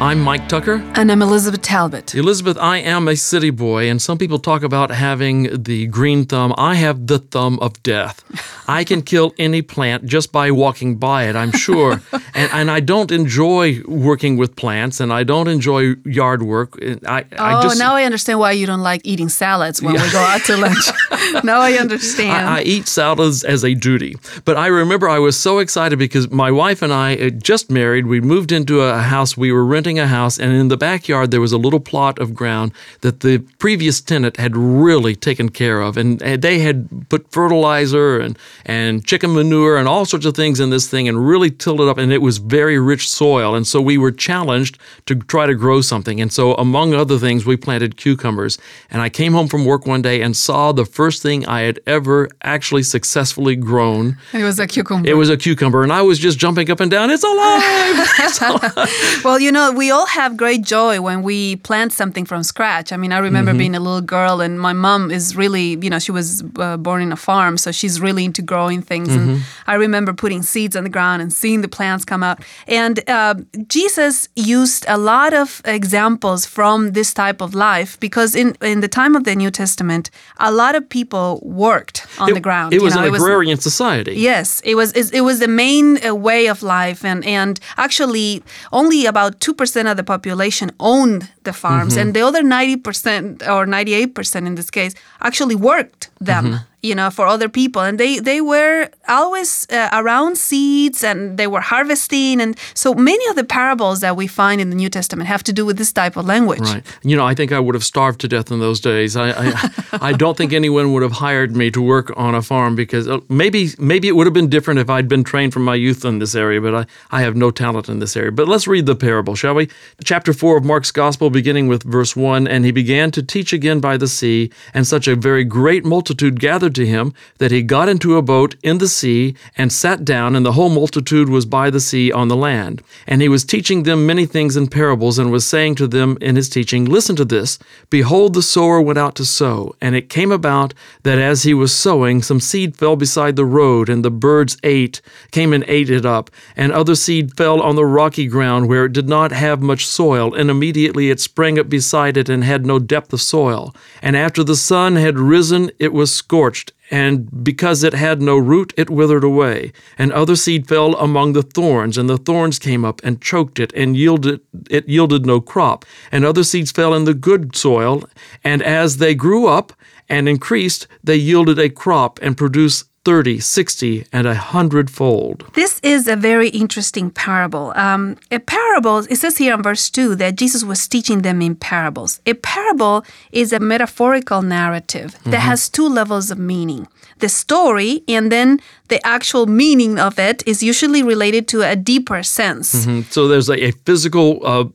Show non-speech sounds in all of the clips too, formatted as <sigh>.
I'm Mike Tucker. And I'm Elizabeth Talbot. Elizabeth, I am a city boy, and some people talk about having the green thumb. I have the thumb of death. <laughs> I can kill any plant just by walking by it, I'm sure. <laughs> and, and I don't enjoy working with plants, and I don't enjoy yard work. I, oh, I just, now I understand why you don't like eating salads when we go out to lunch. <laughs> <laughs> now I understand. I, I, eat salads as a duty. But I remember I was so excited because my wife and I had just married. We moved into a house. We were renting a house, and in the backyard there was a little plot of ground that the previous tenant had really taken care of, and they had put fertilizer and and chicken manure and all sorts of things in this thing, and really tilled it up, and it was very rich soil, and so we were challenged to try to grow something, and so among other things, we planted cucumbers, and I came home from work one day and saw the first thing I had ever actually successfully grown. It was a cucumber. It was a cucumber, and I was just jumping up and down. It's alive! <laughs> It's alive. well, you know, we all have great joy when we plant something from scratch. I mean, I remember mm-hmm. being a little girl, and my mom is really, you know, she was uh, born in a farm, so she's really into growing things. Mm-hmm. And I remember putting seeds on the ground and seeing the plants come out. And uh, Jesus used a lot of examples from this type of life because in in the time of the New Testament, a lot of people worked on it, the ground. It was know, an agrarian was, society. Yes, it was. It was the main uh, way of life, and and actually only about two percent of the population owned the farms, mm-hmm. and the other 90% or 98% in this case actually worked them. Mm-hmm. you know for other people. And they they were always uh, around seeds and they were harvesting. And so many of the parables that we find in the new testament have to do with this type of language. Right. You know i think i would have starved to death in those days. I i, <laughs> I don't think anyone would have hired me to work on a farm because uh, maybe maybe it would have been different if i'd been trained from my youth in this area but i i have no talent in this area. But let's read the parable shall we? Chapter 4 of mark's gospel beginning with verse 1 and he began to teach again by the sea and such a very great multitude gathered to him that he got into a boat in the sea and sat down, and the whole multitude was by the sea on the land. And he was teaching them many things in parables, and was saying to them in his teaching, Listen to this Behold, the sower went out to sow. And it came about that as he was sowing, some seed fell beside the road, and the birds ate, came and ate it up. And other seed fell on the rocky ground where it did not have much soil, and immediately it sprang up beside it and had no depth of soil. And after the sun had risen, it was scorched and because it had no root, it withered away. And other seed fell among the thorns, and the thorns came up and choked it, and yielded it yielded no crop. And other seeds fell in the good soil, and as they grew up and increased, they yielded a crop and produced 30, 60, and a hundredfold. This is a very interesting parable. Um, a parable, it says here in verse 2 that Jesus was teaching them in parables. A parable is a metaphorical narrative mm-hmm. that has two levels of meaning. The story and then the actual meaning of it is usually related to a deeper sense. Mm-hmm. So there's a, a physical uh,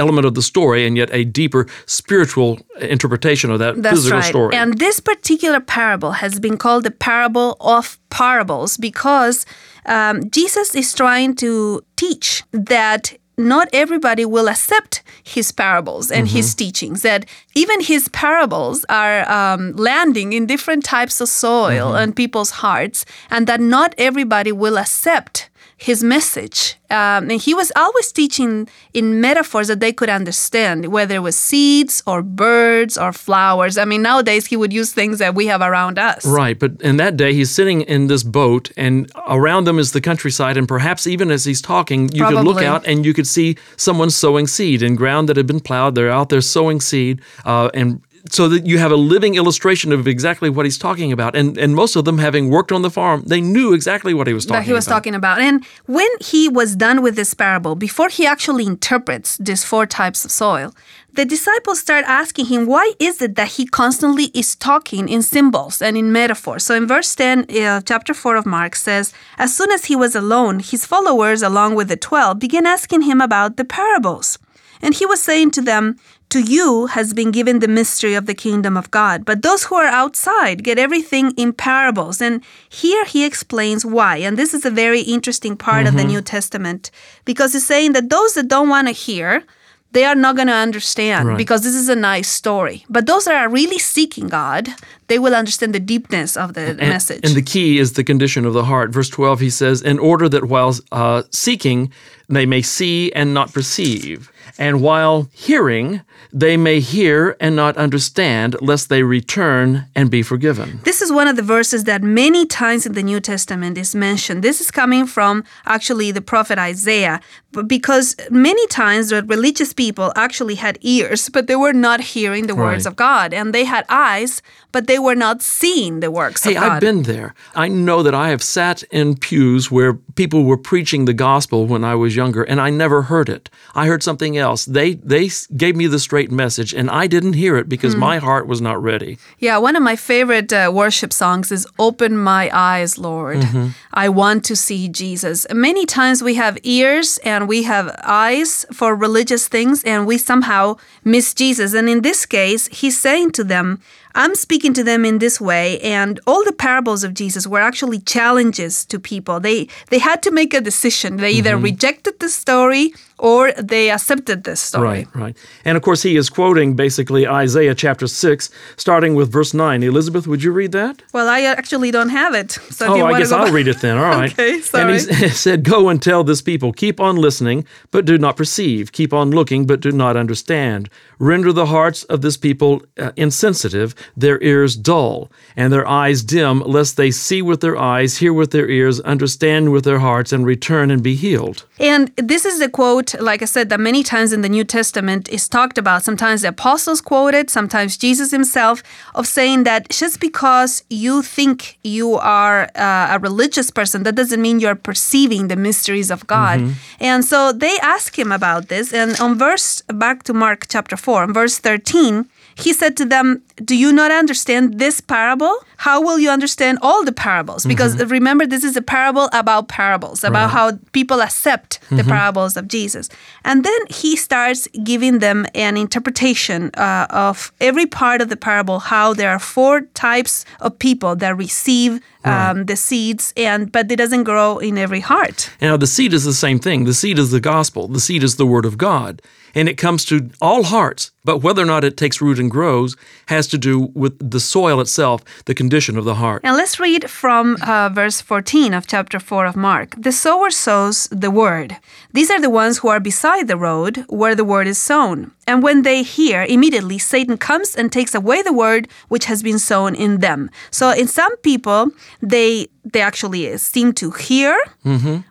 element of the story and yet a deeper spiritual interpretation of that That's physical right. story. And this particular parable has been called the parable of parables because um, Jesus is trying to teach that not everybody will accept his parables and mm-hmm. his teachings. That even his parables are um, landing in different types of soil mm-hmm. and people's hearts, and that not everybody will accept his message. Um, and he was always teaching in metaphors that they could understand, whether it was seeds or birds or flowers. I mean, nowadays he would use things that we have around us. Right. But in that day, he's sitting in this boat, and around them is the countryside. And perhaps even as he's talking, you Probably. could look out and you could see someone sowing seed in ground that had been plowed. They're out there sowing seed. Uh, and so that you have a living illustration of exactly what he's talking about. And and most of them, having worked on the farm, they knew exactly what he was talking that he was about. talking about. And when he was done with this parable, before he actually interprets these four types of soil, the disciples start asking him, why is it that he constantly is talking in symbols and in metaphors? So in verse 10, uh, chapter 4 of Mark says, As soon as he was alone, his followers, along with the twelve, began asking him about the parables. And he was saying to them, To you has been given the mystery of the kingdom of God, but those who are outside get everything in parables. And here he explains why. And this is a very interesting part of the New Testament because he's saying that those that don't want to hear, they are not going to understand Right. because this is a nice story. But those that are really seeking God, they will understand the deepness of the And, message. and the key is the condition of the heart. Verse 12, he says, In order that while uh, seeking, they may see and not perceive. And while hearing, they may hear and not understand, lest they return and be forgiven. This is one of the verses that many times in the New Testament is mentioned. This is coming from actually the prophet Isaiah, but because many times the religious people actually had ears, but they were not hearing the words Right. of God, and they had eyes, but they were not seeing the works Hey, of God. I've been there. I know that I have sat in pews where people were preaching the gospel when I was younger, and I never heard it. I heard something else. They they gave me the straight message, and I didn't hear it because Hmm. my heart was not ready. Yeah, one of my favorite uh, worship songs is Open My Eyes, Lord. Mm-hmm. I want to see Jesus. Many times we have ears and we have eyes for religious things and we somehow miss Jesus. And in this case, he's saying to them, I'm speaking to them in this way and all the parables of Jesus were actually challenges to people. They they had to make a decision. They either Mm-hmm. rejected the story or they accepted this story. Right, right. And of course, he is quoting basically Isaiah chapter 6, starting with verse 9. Elizabeth, would you read that? Well, I actually don't have it. So if Oh, you I guess I'll read it then. <laughs> All right. Okay, And he <laughs> said, Go and tell this people, keep on listening, but do not perceive. Keep on looking, but do not understand. Render the hearts of this people uh, insensitive, their ears dull, and their eyes dim, lest they see with their eyes, hear with their ears, understand with their hearts, and return and be healed. And this is a quote, like I said, that many times in the New Testament is talked about. Sometimes the apostles quoted, sometimes Jesus himself, of saying that just because you think you are uh, a religious person, that doesn't mean you're perceiving the mysteries of God. And so they ask him about this. And on verse, back to Mark chapter 4, in verse 13, he said to them, Do you not understand this parable? How will you understand all the parables? Because remember, this is a parable about parables, about how people accept the parables of Jesus. And then he starts giving them an interpretation uh, of every part of the parable, how there are four types of people that receive um, the seeds, and but it doesn't grow in every heart. Now, the seed is the same thing. The seed is the gospel. The seed is the word of God. And it comes to all hearts. But whether or not it takes root and grows has to do with the soil itself, the condition of the heart. Now let's read from uh, verse 14 of chapter 4 of Mark. The sower sows the word. These are the ones who are beside the road where the word is sown. And when they hear, immediately Satan comes and takes away the word which has been sown in them. So in some people, they they actually seem to hear,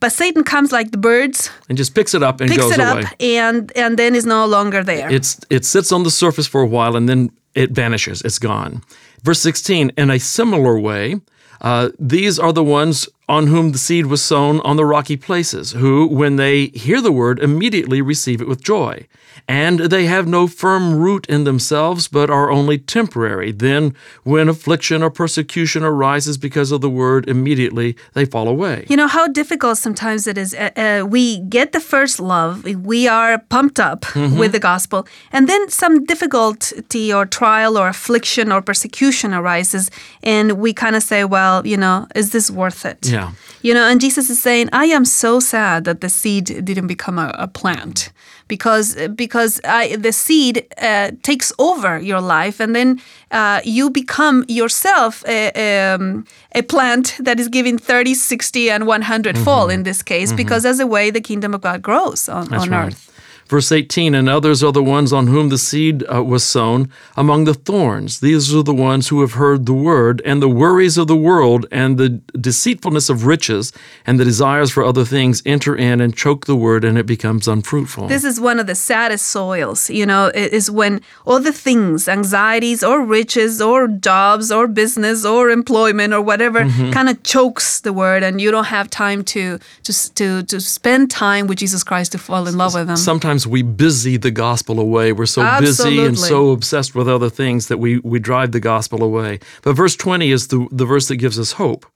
but Satan comes like the birds, And just picks it up and picks goes it away. up, and and then is no longer there. It's it sits on the surface for a while and then it vanishes. It's gone. Verse 16, in a similar way, uh, these are the ones on whom the seed was sown on the rocky places, who, when they hear the word, immediately receive it with joy. And they have no firm root in themselves, but are only temporary. Then, when affliction or persecution arises because of the word, immediately they fall away. You know how difficult sometimes it is. Uh, uh, we get the first love, we are pumped up Mm-hmm. with the gospel, and then some difficulty or trial or affliction or persecution arises, and we kind of say, well, you know, is this worth it? Yeah. You know, and Jesus is saying, I am so sad that the seed didn't become a, a plant because because I, the seed uh, takes over your life and then uh, you become yourself a, um, a plant that is giving 30, 60, and 100 fold in this case because that's the way the kingdom of God grows on, on right. earth. Verse 18, and others are the ones on whom the seed uh, was sown among the thorns. These are the ones who have heard the word, and the worries of the world, and the deceitfulness of riches, and the desires for other things enter in and choke the word, and it becomes unfruitful. This is one of the saddest soils, you know, it is when all the things, anxieties or riches or jobs or business or employment or whatever kind of chokes the word and you don't have time to, to to to spend time with Jesus Christ to fall in love with him. Sometimes we busy the gospel away. We're so busy and so obsessed with other things that we, we drive the gospel away. But verse 20 is the, the verse that gives us hope.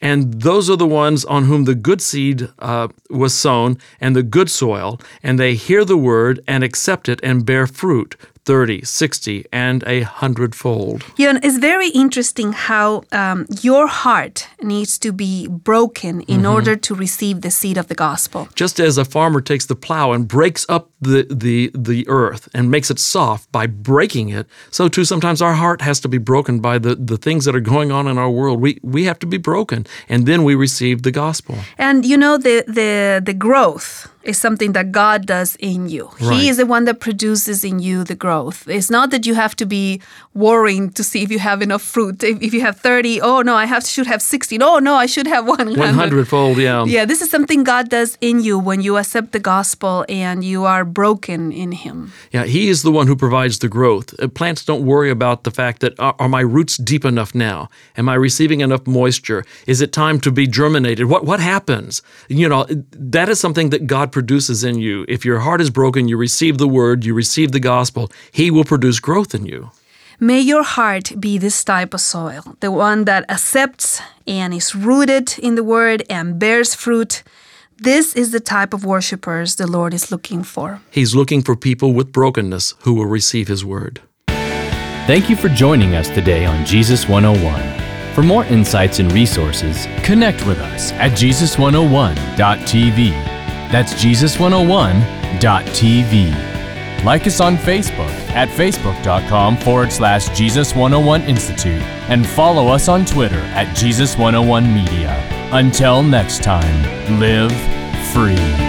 And those are the ones on whom the good seed uh, was sown and the good soil, and they hear the word and accept it and bear fruit 30, 60, and a hundredfold. Know, it's very interesting how um, your heart needs to be broken in order to receive the seed of the gospel. Just as a farmer takes the plow and breaks up the, the, the earth and makes it soft by breaking it, so too sometimes our heart has to be broken by the, the things that are going on in our world. We, we have to be broken, and then we receive the gospel. And you know, the, the, the growth is something that God does in you. Right. He is the one that produces in you the growth. It's not that you have to be worrying to see if you have enough fruit. If, if you have 30, oh no, I have should have 60. Oh no, I should have 100. 100 fold, yeah. <laughs> Yeah, this is something God does in you when you accept the gospel and you are broken in Him. Yeah, He is the one who provides the growth. Uh, Plants don't worry about the fact that are, are my roots deep enough now? Am I receiving enough moisture? Is it time to be germinated? What what happens? You know, that is something that God produces in you. If your heart is broken, you receive the word, you receive the gospel, He will produce growth in you. May your heart be this type of soil, the one that accepts and is rooted in the word and bears fruit. This is the type of worshipers the Lord is looking for. He's looking for people with brokenness who will receive His word. Thank you for joining us today on Jesus 101. For more insights and resources, connect with us at Jesus101.tv. That's Jesus101.tv. Like us on Facebook at facebook.com forward slash Jesus101 Institute and follow us on Twitter at Jesus101 Media. Until next time, live free.